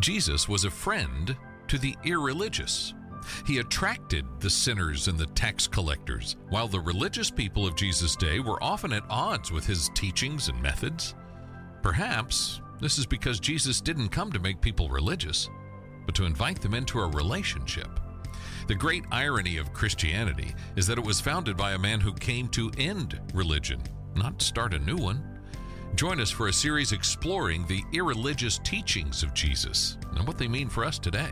Jesus was a friend to the irreligious. He attracted the sinners and the tax collectors, while the religious people of Jesus' day were often at odds with his teachings and methods. Perhaps this is because Jesus didn't come to make people religious, but to invite them into a relationship. The great irony of Christianity is that it was founded by a man who came to end religion, not start a new one. Join us for a series exploring the irreligious teachings of Jesus and what they mean for us today.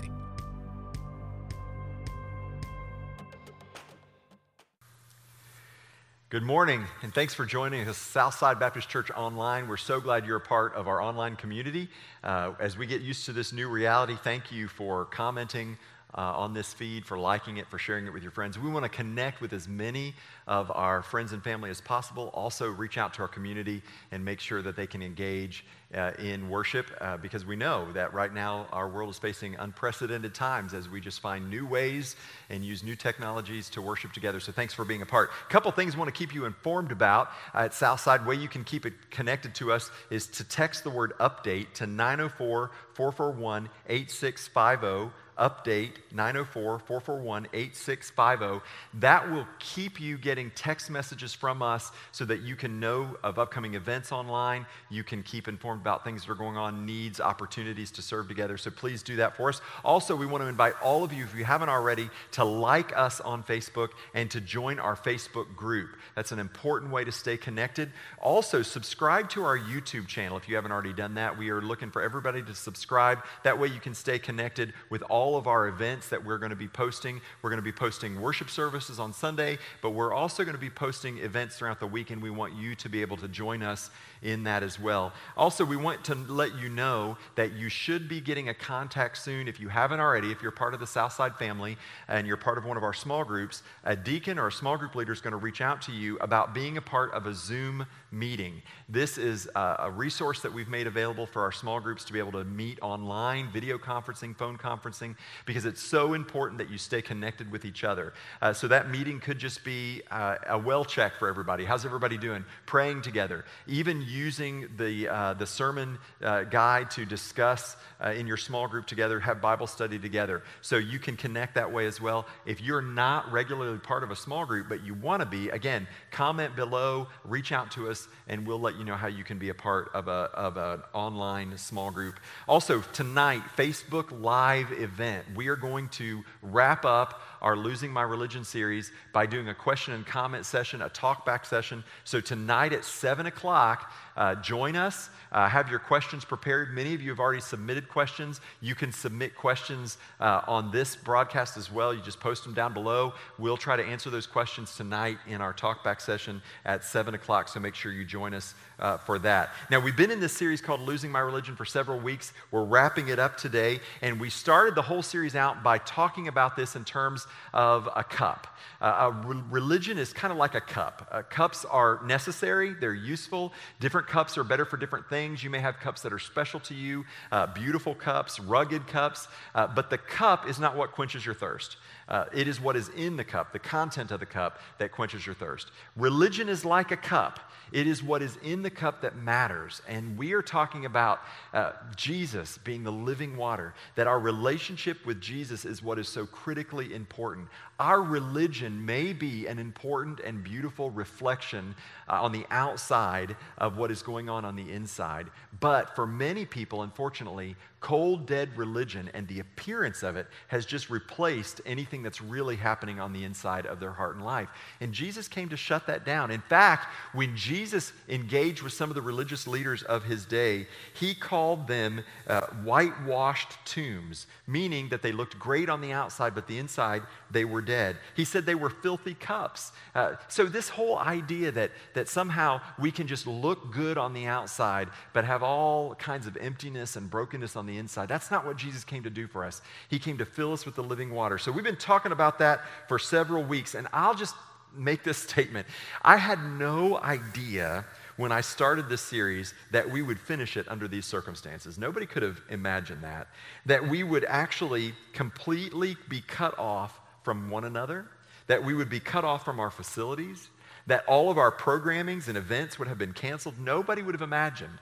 Good morning, and thanks for joining us, Southside Baptist Church Online. We're so glad you're a part of our online community. Uh, as we get used to this new reality, thank you for commenting uh, on this feed, for liking it, for sharing it with your friends. We want to connect with as many of our friends and family as possible. Also, reach out to our community and make sure that they can engage uh, in worship uh, because we know that right now our world is facing unprecedented times as we just find new ways and use new technologies to worship together. So, thanks for being a part. A couple things I want to keep you informed about at Southside. Way you can keep it connected to us is to text the word update to 904 441 8650 update 904 441 8650. That will keep you getting text messages from us so that you can know of upcoming events online. You can keep informed about things that are going on, needs, opportunities to serve together. So please do that for us. Also, we want to invite all of you, if you haven't already, to like us on Facebook and to join our Facebook group. That's an important way to stay connected. Also, subscribe to our YouTube channel if you haven't already done that. We are looking for everybody to subscribe. That way, you can stay connected with all all of our events that we're going to be posting. We're going to be posting worship services on Sunday, but we're also going to be posting events throughout the week, and we want you to be able to join us in that as well. Also, we want to let you know that you should be getting a contact soon. If you haven't already, if you're part of the Southside family and you're part of one of our small groups, a deacon or a small group leader is going to reach out to you about being a part of a Zoom meeting. This is a, resource that we've made available for our small groups to be able to meet online, video conferencing, phone conferencing, because it's so important that you stay connected with each other. Uh, so that meeting could just be uh, a well check for everybody. How's everybody doing? Praying together. Even using the, uh, the sermon uh, guide to discuss uh, in your small group together, have Bible study together. So you can connect that way as well. If you're not regularly part of a small group, but you want to be, again, comment below, reach out to us, and we'll let you know how you can be a part of, a, of an online small group. Also, tonight, Facebook Live event. We are going to wrap up our Losing My Religion series by doing a question and comment session, a talk back session. So tonight at 7 o'clock, uh, join us. Uh, have your questions prepared. Many of you have already submitted questions. You can submit questions uh, on this broadcast as well. You just post them down below. We'll try to answer those questions tonight in our talkback session at 7 o'clock, so make sure you join us uh, for that. Now, we've been in this series called Losing My Religion for several weeks. We're wrapping it up today, and we started the whole series out by talking about this in terms of a cup. Uh, a re- religion is kind of like a cup. Uh, cups are necessary, they're useful. Different cups are better for different things. You may have cups that are special to you, uh, beautiful cups, rugged cups, uh, but the cup is not what quenches your thirst. Uh, it is what is in the cup, the content of the cup, that quenches your thirst. Religion is like a cup. It is what is in the cup that matters. And we are talking about uh, Jesus being the living water, that our relationship with Jesus is what is so critically important. Our religion may be an important and beautiful reflection uh, on the outside of what is going on on the inside. But for many people, unfortunately, cold, dead religion and the appearance of it has just replaced anything that's really happening on the inside of their heart and life. And Jesus came to shut that down. In fact, when Jesus engaged with some of the religious leaders of his day, he called them uh, whitewashed tombs, meaning that they looked great on the outside, but the inside, they were dead. He said they were filthy cups. Uh, so, this whole idea that, that somehow we can just look good on the outside, but have all kinds of emptiness and brokenness on the inside, that's not what Jesus came to do for us. He came to fill us with the living water. So, we've been talking about that for several weeks, and I'll just make this statement. I had no idea when I started this series that we would finish it under these circumstances. Nobody could have imagined that. That we would actually completely be cut off from one another, that we would be cut off from our facilities, that all of our programmings and events would have been canceled. Nobody would have imagined.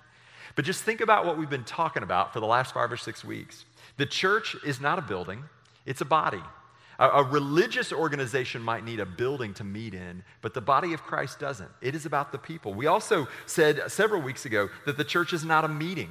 But just think about what we've been talking about for the last five or six weeks. The church is not a building, it's a body. A, a, religious organization might need a building to meet in, but the body of Christ doesn't. It is about the people. We also said several weeks ago that the church is not a meeting,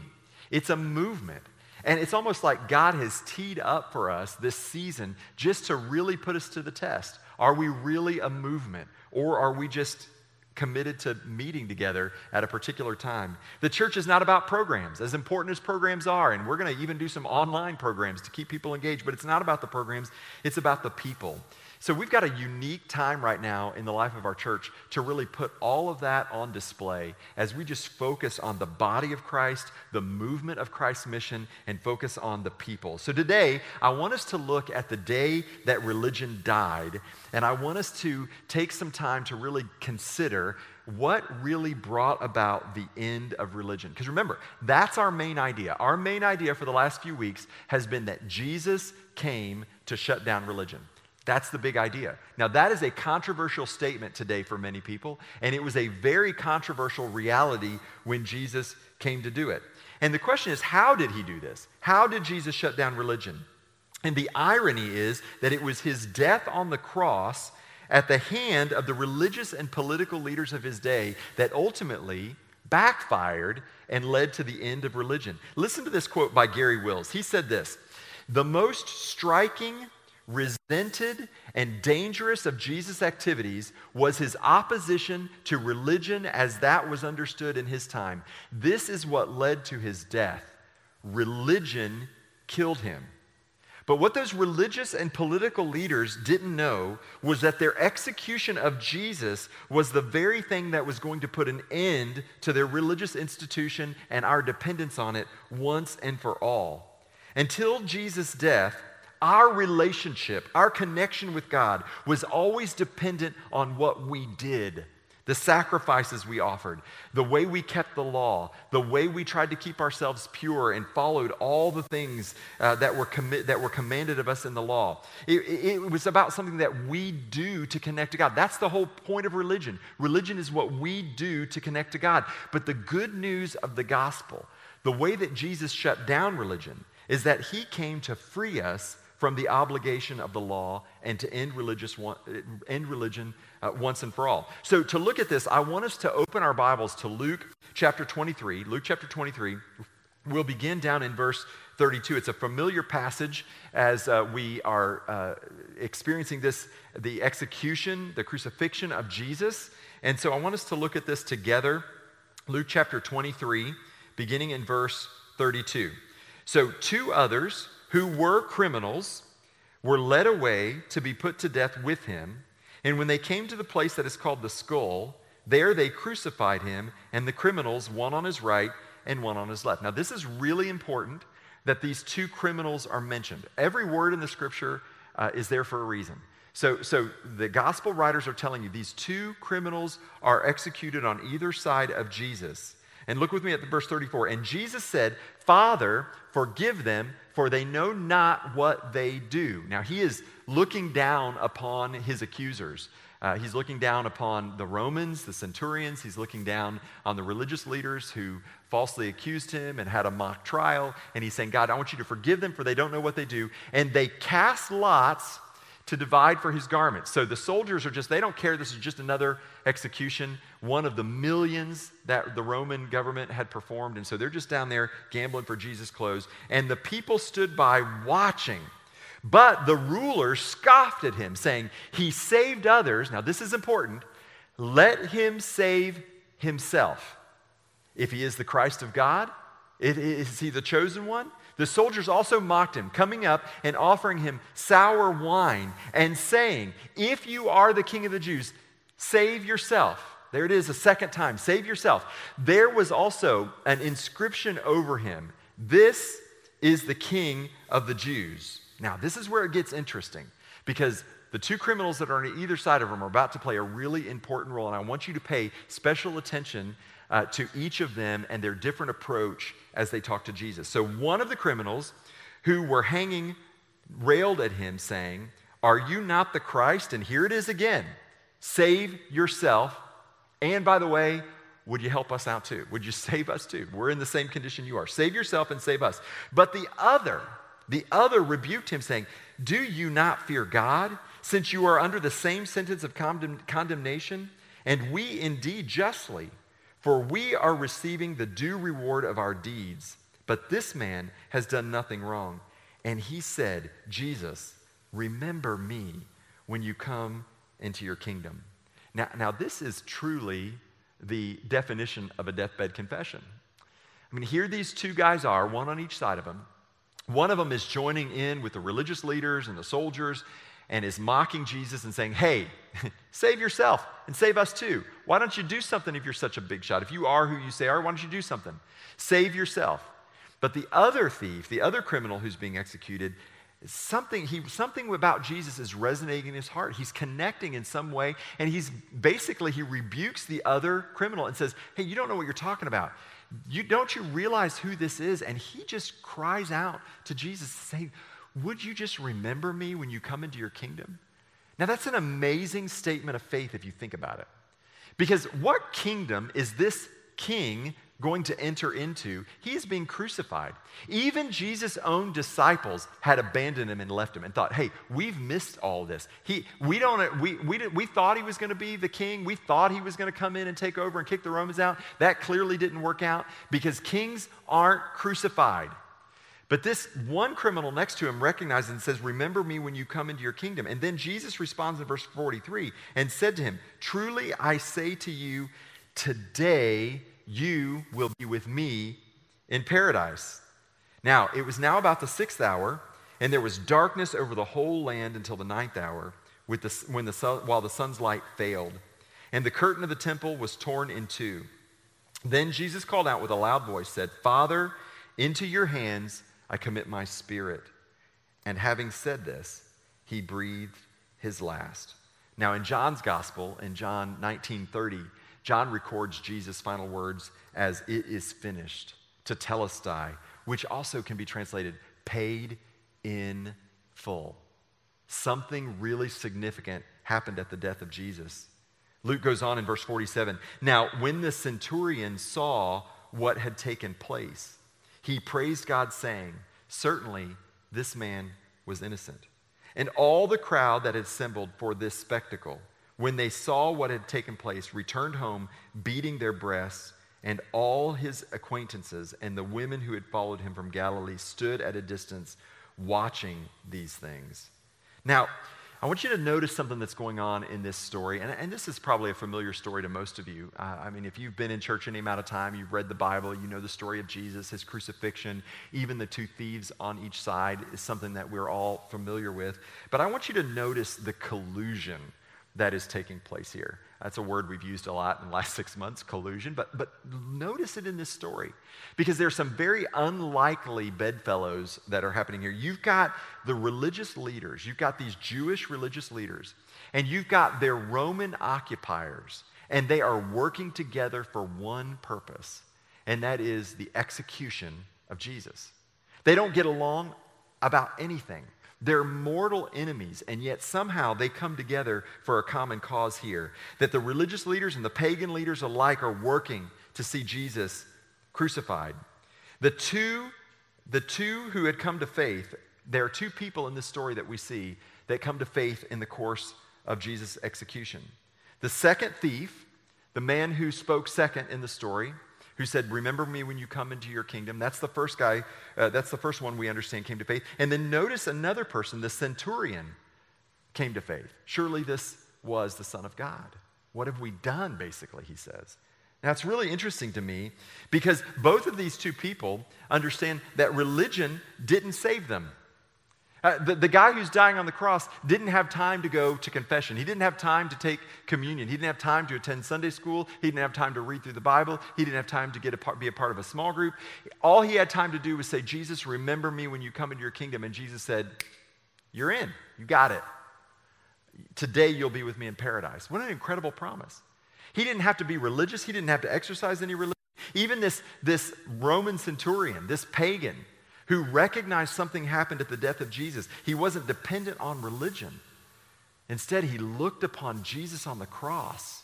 it's a movement. And it's almost like God has teed up for us this season just to really put us to the test. Are we really a movement, or are we just committed to meeting together at a particular time. The church is not about programs, as important as programs are, and we're going to even do some online programs to keep people engaged, but it's not about the programs, it's about the people. So we've got a unique time right now in the life of our church to really put all of that on display as we just focus on the body of Christ, the movement of Christ's mission, and focus on the people. So today, I want us to look at the day that religion died, and I want us to take some time to really consider what really brought about the end of religion. Because remember, that's our main idea. Our main idea for the last few weeks has been that Jesus came to shut down religion. That's the big idea. Now, that is a controversial statement today for many people, and it was a very controversial reality when Jesus came to do it. And the question is, how did he do this? How did Jesus shut down religion? And the irony is that it was his death on the cross at the hand of the religious and political leaders of his day that ultimately backfired and led to the end of religion. Listen to this quote by Garry Wills. He said this The most striking resented and dangerous of Jesus' activities was his opposition to religion as that was understood in his time. This is what led to his death. Religion killed him. But what those religious and political leaders didn't know was that their execution of Jesus was the very thing that was going to put an end to their religious institution and our dependence on it once and for all. Until Jesus' death, our relationship, our connection with God was always dependent on what we did, the sacrifices we offered, the way we kept the law, the way we tried to keep ourselves pure and followed all the things uh, that, were commi- that were commanded of us in the law. It, it was about something that we do to connect to God. That's the whole point of religion. Religion is what we do to connect to God. But the good news of the gospel, the way that Jesus shut down religion, is that he came to free us from the obligation of the law and to end, religious one, end religion uh, once and for all. So, to look at this, I want us to open our Bibles to Luke chapter 23. Luke chapter 23. We'll begin down in verse 32. It's a familiar passage as uh, we are uh, experiencing this, the execution, the crucifixion of Jesus. And so I want us to look at this together. Luke chapter 23, beginning in verse 32. So, two others who were criminals were led away to be put to death with him. And when they came to the place that is called the skull, there they crucified him, and the criminals, one on his right and one on his left. Now, this is really important that these two criminals are mentioned. Every word in the scripture uh, is there for a reason. So, so the gospel writers are telling you these two criminals are executed on either side of Jesus. And look with me at the verse 34. And Jesus said, Father, forgive them, for they know not what they do. Now, he is looking down upon his accusers. Uh, he's looking down upon the Romans, the centurions. He's looking down on the religious leaders who falsely accused him and had a mock trial. And he's saying, God, I want you to forgive them, for they don't know what they do. And they cast lots to divide for his garments. So the soldiers are just, they don't care. This is just another execution, one of the millions that the Roman government had performed. And so they're just down there gambling for Jesus' clothes. And the people stood by watching. But the ruler scoffed at him, saying, He saved others. Now, this is important. Let him save himself. If he is the Christ of God, is he the chosen one? The soldiers also mocked him, coming up and offering him sour wine and saying, If you are the king of the Jews, save yourself. There it is a second time save yourself. There was also an inscription over him This is the king of the Jews. Now, this is where it gets interesting because the two criminals that are on either side of him are about to play a really important role, and I want you to pay special attention uh, to each of them and their different approach as they talk to Jesus. So, one of the criminals who were hanging railed at him, saying, Are you not the Christ? And here it is again save yourself. And by the way, would you help us out too? Would you save us too? We're in the same condition you are. Save yourself and save us. But the other, The other rebuked him, saying, Do you not fear God, since you are under the same sentence of condemn- condemnation? And we indeed justly, for we are receiving the due reward of our deeds. But this man has done nothing wrong. And he said, Jesus, remember me when you come into your kingdom. Now, now this is truly the definition of a deathbed confession. I mean, here these two guys are, one on each side of him. One of them is joining in with the religious leaders and the soldiers and is mocking Jesus and saying, Hey, save yourself and save us too. Why don't you do something if you're such a big shot? If you are who you say are, why don't you do something? Save yourself. But the other thief, the other criminal who's being executed, something, he, something about Jesus is resonating in his heart. He's connecting in some way, and he's basically, he rebukes the other criminal and says, Hey, you don't know what you're talking about. You, don't you realize who this is? And he just cries out to Jesus, saying, Would you just remember me when you come into your kingdom? Now, that's an amazing statement of faith if you think about it. Because what kingdom is this king going to enter into, he is being crucified. Even Jesus' own disciples had abandoned him and left him and thought, hey, we've missed all this. He, we, don't, we, we, we thought he was going to be the king. We thought he was going to come in and take over and kick the Romans out. That clearly didn't work out because kings aren't crucified. But this one criminal next to him recognizes and says, Remember me when you come into your kingdom. And then Jesus responds in verse 43 and said to him, Truly I say to you, today you will be with me in paradise. Now, it was now about the sixth hour, and there was darkness over the whole land until the ninth hour, with the, when the sun, while the sun's light failed. And the curtain of the temple was torn in two. Then Jesus called out with a loud voice, said, Father, into your hands I commit my spirit. And having said this, he breathed his last. Now, in John's gospel, in John 19 30, John records Jesus' final words as it is finished, tetelestai, which also can be translated paid in full. Something really significant happened at the death of Jesus. Luke goes on in verse 47 Now, when the centurion saw what had taken place, he praised God, saying, Certainly this man was innocent. And all the crowd that had assembled for this spectacle, when they saw what had taken place, returned home, beating their breasts, and all his acquaintances and the women who had followed him from Galilee stood at a distance watching these things. Now, I want you to notice something that's going on in this story, and, and this is probably a familiar story to most of you. Uh, I mean, if you've been in church any amount of time, you've read the Bible, you know the story of Jesus, his crucifixion, even the two thieves on each side is something that we're all familiar with. But I want you to notice the collusion that is taking place here. That's a word we've used a lot in the last six months, collusion, but, but notice it in this story because there's some very unlikely bedfellows that are happening here. You've got the religious leaders, you've got these Jewish religious leaders, and you've got their Roman occupiers, and they are working together for one purpose, and that is the execution of Jesus. They don't get along about anything. They're mortal enemies, and yet somehow they come together for a common cause here. That the religious leaders and the pagan leaders alike are working to see Jesus crucified. The two, the two who had come to faith, there are two people in this story that we see that come to faith in the course of Jesus' execution. The second thief, the man who spoke second in the story, who said, Remember me when you come into your kingdom. That's the first guy, uh, that's the first one we understand came to faith. And then notice another person, the centurion, came to faith. Surely this was the Son of God. What have we done, basically, he says. Now, it's really interesting to me because both of these two people understand that religion didn't save them. Uh, the, the guy who's dying on the cross didn't have time to go to confession. He didn't have time to take communion. He didn't have time to attend Sunday school. He didn't have time to read through the Bible. He didn't have time to get a part, be a part of a small group. All he had time to do was say, Jesus, remember me when you come into your kingdom. And Jesus said, You're in. You got it. Today you'll be with me in paradise. What an incredible promise. He didn't have to be religious, he didn't have to exercise any religion. Even this, this Roman centurion, this pagan, who recognized something happened at the death of Jesus. He wasn't dependent on religion. Instead, he looked upon Jesus on the cross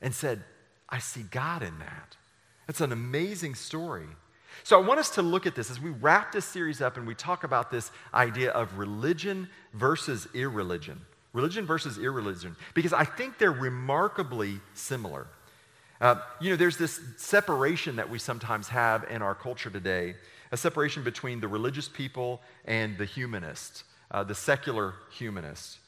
and said, I see God in that. That's an amazing story. So I want us to look at this as we wrap this series up and we talk about this idea of religion versus irreligion. Religion versus irreligion, because I think they're remarkably similar. Uh, you know, there's this separation that we sometimes have in our culture today a separation between the religious people and the humanists, uh, the secular humanists.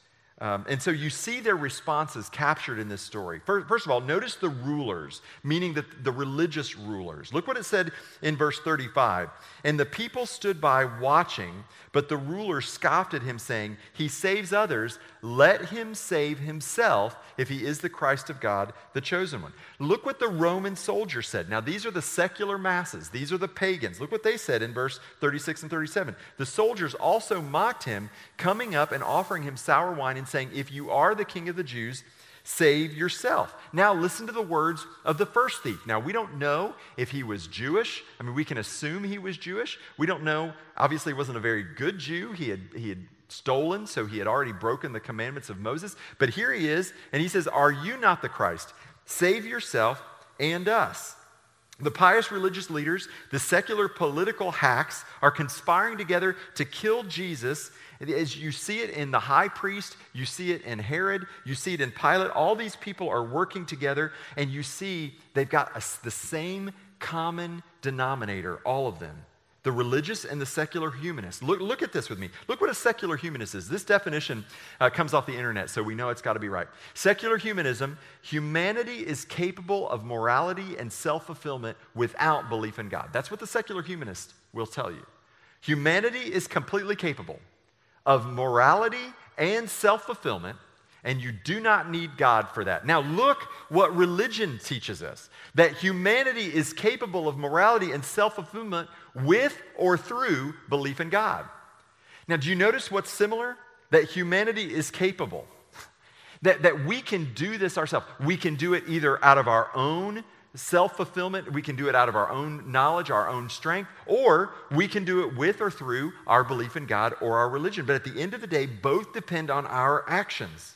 Um, and so you see their responses captured in this story. First, first, of all, notice the rulers, meaning the, the religious rulers. Look what it said in verse 35. And the people stood by watching, but the rulers scoffed at him, saying, He saves others. Let him save himself if he is the Christ of God, the chosen one. Look what the Roman soldiers said. Now, these are the secular masses, these are the pagans. Look what they said in verse 36 and 37. The soldiers also mocked him, coming up and offering him sour wine and saying, If you are the king of the Jews, save yourself. Now, listen to the words of the first thief. Now, we don't know if he was Jewish. I mean, we can assume he was Jewish. We don't know. Obviously, he wasn't a very good Jew. He had, he had stolen, so he had already broken the commandments of Moses. But here he is, and he says, Are you not the Christ? Save yourself and us. The pious religious leaders, the secular political hacks, are conspiring together to kill Jesus. As you see it in the high priest, you see it in Herod, you see it in Pilate. All these people are working together, and you see they've got a, the same common denominator, all of them the religious and the secular humanist. Look, look at this with me. Look what a secular humanist is. This definition uh, comes off the internet, so we know it's got to be right. Secular humanism humanity is capable of morality and self fulfillment without belief in God. That's what the secular humanist will tell you. Humanity is completely capable of morality and self fulfillment and you do not need God for that. Now, look what religion teaches us that humanity is capable of morality and self fulfillment with or through belief in God. Now, do you notice what's similar? That humanity is capable, that, that we can do this ourselves. We can do it either out of our own self fulfillment, we can do it out of our own knowledge, our own strength, or we can do it with or through our belief in God or our religion. But at the end of the day, both depend on our actions.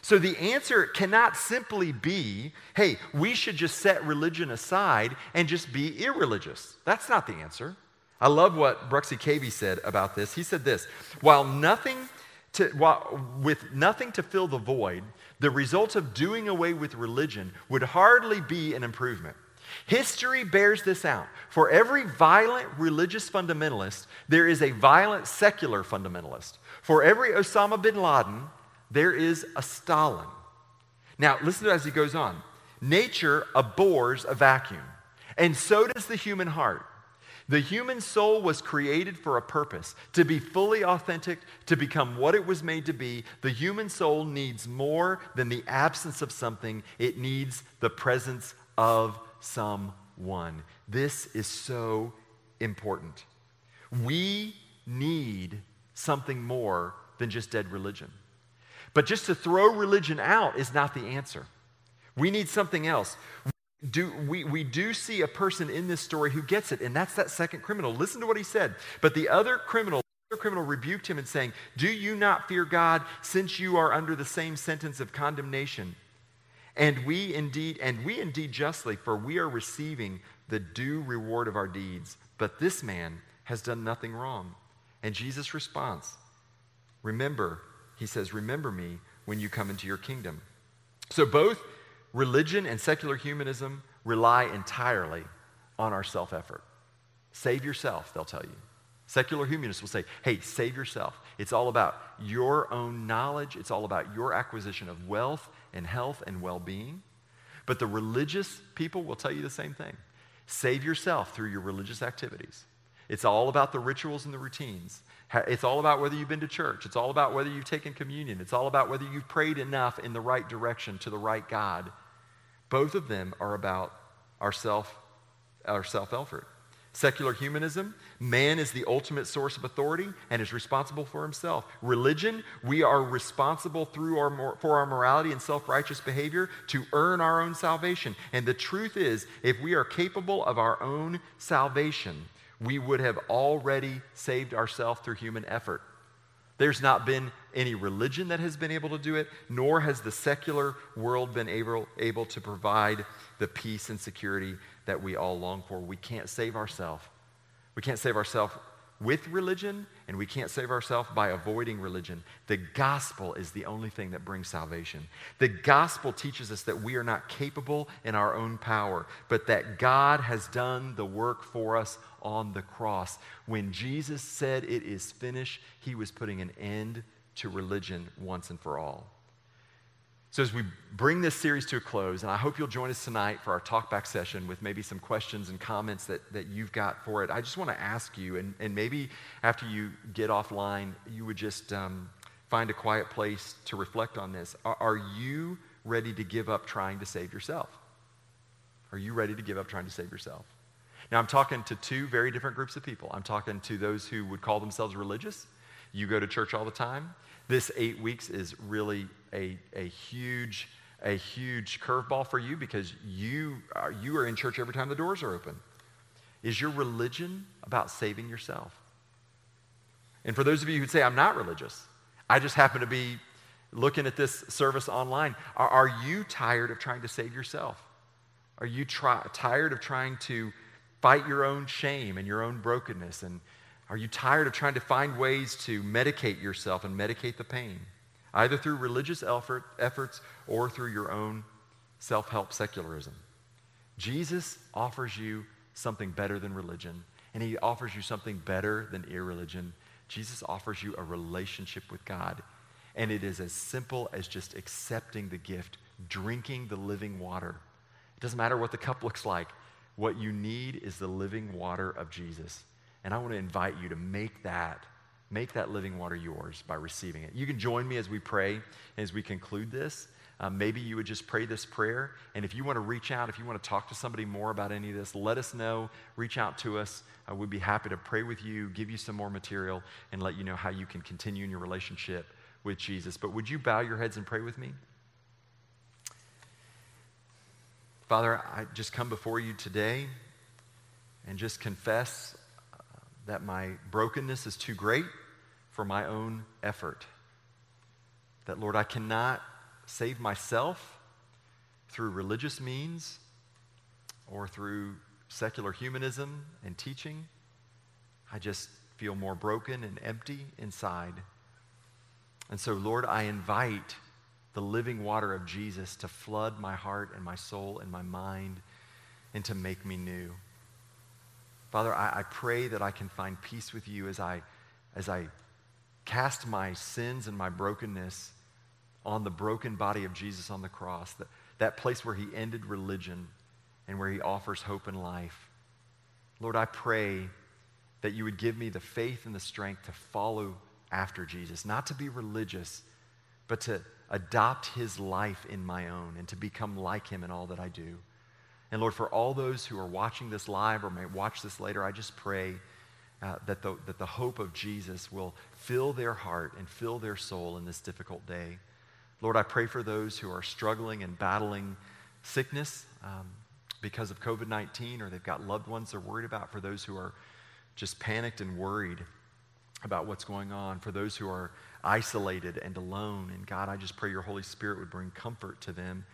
So the answer cannot simply be, hey, we should just set religion aside and just be irreligious. That's not the answer. I love what Bruxy Cavey said about this. He said this while nothing to, while, with nothing to fill the void, the result of doing away with religion would hardly be an improvement. History bears this out. For every violent religious fundamentalist, there is a violent secular fundamentalist. For every Osama bin Laden, there is a Stalin. Now, listen to as he goes on. Nature abhors a vacuum, and so does the human heart. The human soul was created for a purpose to be fully authentic, to become what it was made to be. The human soul needs more than the absence of something, it needs the presence of someone. This is so important. We need something more than just dead religion. But just to throw religion out is not the answer. We need something else. Do, we, we do see a person in this story who gets it, and that's that second criminal. Listen to what he said. But the other criminal, the other criminal rebuked him and saying, Do you not fear God, since you are under the same sentence of condemnation? And we indeed, and we indeed justly, for we are receiving the due reward of our deeds. But this man has done nothing wrong. And Jesus' response, remember he says, Remember me when you come into your kingdom. So both religion and secular humanism rely entirely on our self effort. Save yourself, they'll tell you. Secular humanists will say, hey, save yourself. It's all about your own knowledge, it's all about your acquisition of wealth and health and well being. But the religious people will tell you the same thing save yourself through your religious activities. It's all about the rituals and the routines. It's all about whether you've been to church. It's all about whether you've taken communion. It's all about whether you've prayed enough in the right direction to the right God. Both of them are about our self, our self effort. Secular humanism, man is the ultimate source of authority and is responsible for himself. Religion, we are responsible through our, for our morality and self righteous behavior to earn our own salvation. And the truth is, if we are capable of our own salvation, we would have already saved ourselves through human effort. There's not been any religion that has been able to do it, nor has the secular world been able, able to provide the peace and security that we all long for. We can't save ourselves. We can't save ourselves with religion, and we can't save ourselves by avoiding religion. The gospel is the only thing that brings salvation. The gospel teaches us that we are not capable in our own power, but that God has done the work for us on the cross. When Jesus said it is finished, he was putting an end to religion once and for all. So, as we bring this series to a close, and I hope you'll join us tonight for our talkback session with maybe some questions and comments that, that you've got for it, I just want to ask you, and, and maybe after you get offline, you would just um, find a quiet place to reflect on this. Are, are you ready to give up trying to save yourself? Are you ready to give up trying to save yourself? Now, I'm talking to two very different groups of people. I'm talking to those who would call themselves religious. You go to church all the time. This eight weeks is really a, a huge, a huge curveball for you because you are, you are in church every time the doors are open. Is your religion about saving yourself? And for those of you who say, I'm not religious, I just happen to be looking at this service online, are, are you tired of trying to save yourself? Are you try, tired of trying to fight your own shame and your own brokenness? And are you tired of trying to find ways to medicate yourself and medicate the pain? either through religious effort, efforts or through your own self help secularism. Jesus offers you something better than religion, and he offers you something better than irreligion. Jesus offers you a relationship with God, and it is as simple as just accepting the gift, drinking the living water. It doesn't matter what the cup looks like. What you need is the living water of Jesus. And I want to invite you to make that Make that living water yours by receiving it. You can join me as we pray, as we conclude this. Um, maybe you would just pray this prayer. And if you want to reach out, if you want to talk to somebody more about any of this, let us know. Reach out to us. Uh, we'd be happy to pray with you, give you some more material, and let you know how you can continue in your relationship with Jesus. But would you bow your heads and pray with me? Father, I just come before you today and just confess that my brokenness is too great for my own effort. That, Lord, I cannot save myself through religious means or through secular humanism and teaching. I just feel more broken and empty inside. And so, Lord, I invite the living water of Jesus to flood my heart and my soul and my mind and to make me new. Father, I, I pray that I can find peace with you as I, as I cast my sins and my brokenness on the broken body of Jesus on the cross, that, that place where he ended religion and where he offers hope and life. Lord, I pray that you would give me the faith and the strength to follow after Jesus, not to be religious, but to adopt his life in my own and to become like him in all that I do. And Lord, for all those who are watching this live or may watch this later, I just pray uh, that, the, that the hope of Jesus will fill their heart and fill their soul in this difficult day. Lord, I pray for those who are struggling and battling sickness um, because of COVID 19 or they've got loved ones they're worried about, for those who are just panicked and worried about what's going on, for those who are isolated and alone. And God, I just pray your Holy Spirit would bring comfort to them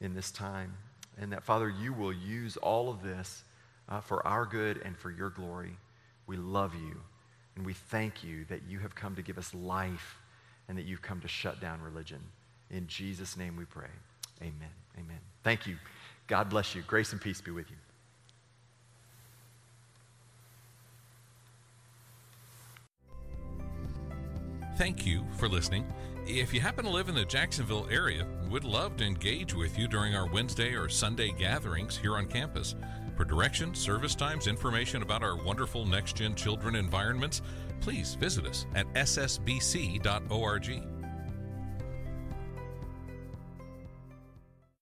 in this time. And that, Father, you will use all of this uh, for our good and for your glory. We love you. And we thank you that you have come to give us life and that you've come to shut down religion. In Jesus' name we pray. Amen. Amen. Thank you. God bless you. Grace and peace be with you. Thank you for listening. If you happen to live in the Jacksonville area, we'd love to engage with you during our Wednesday or Sunday gatherings here on campus. For directions, service times, information about our wonderful next gen children environments, please visit us at ssbc.org.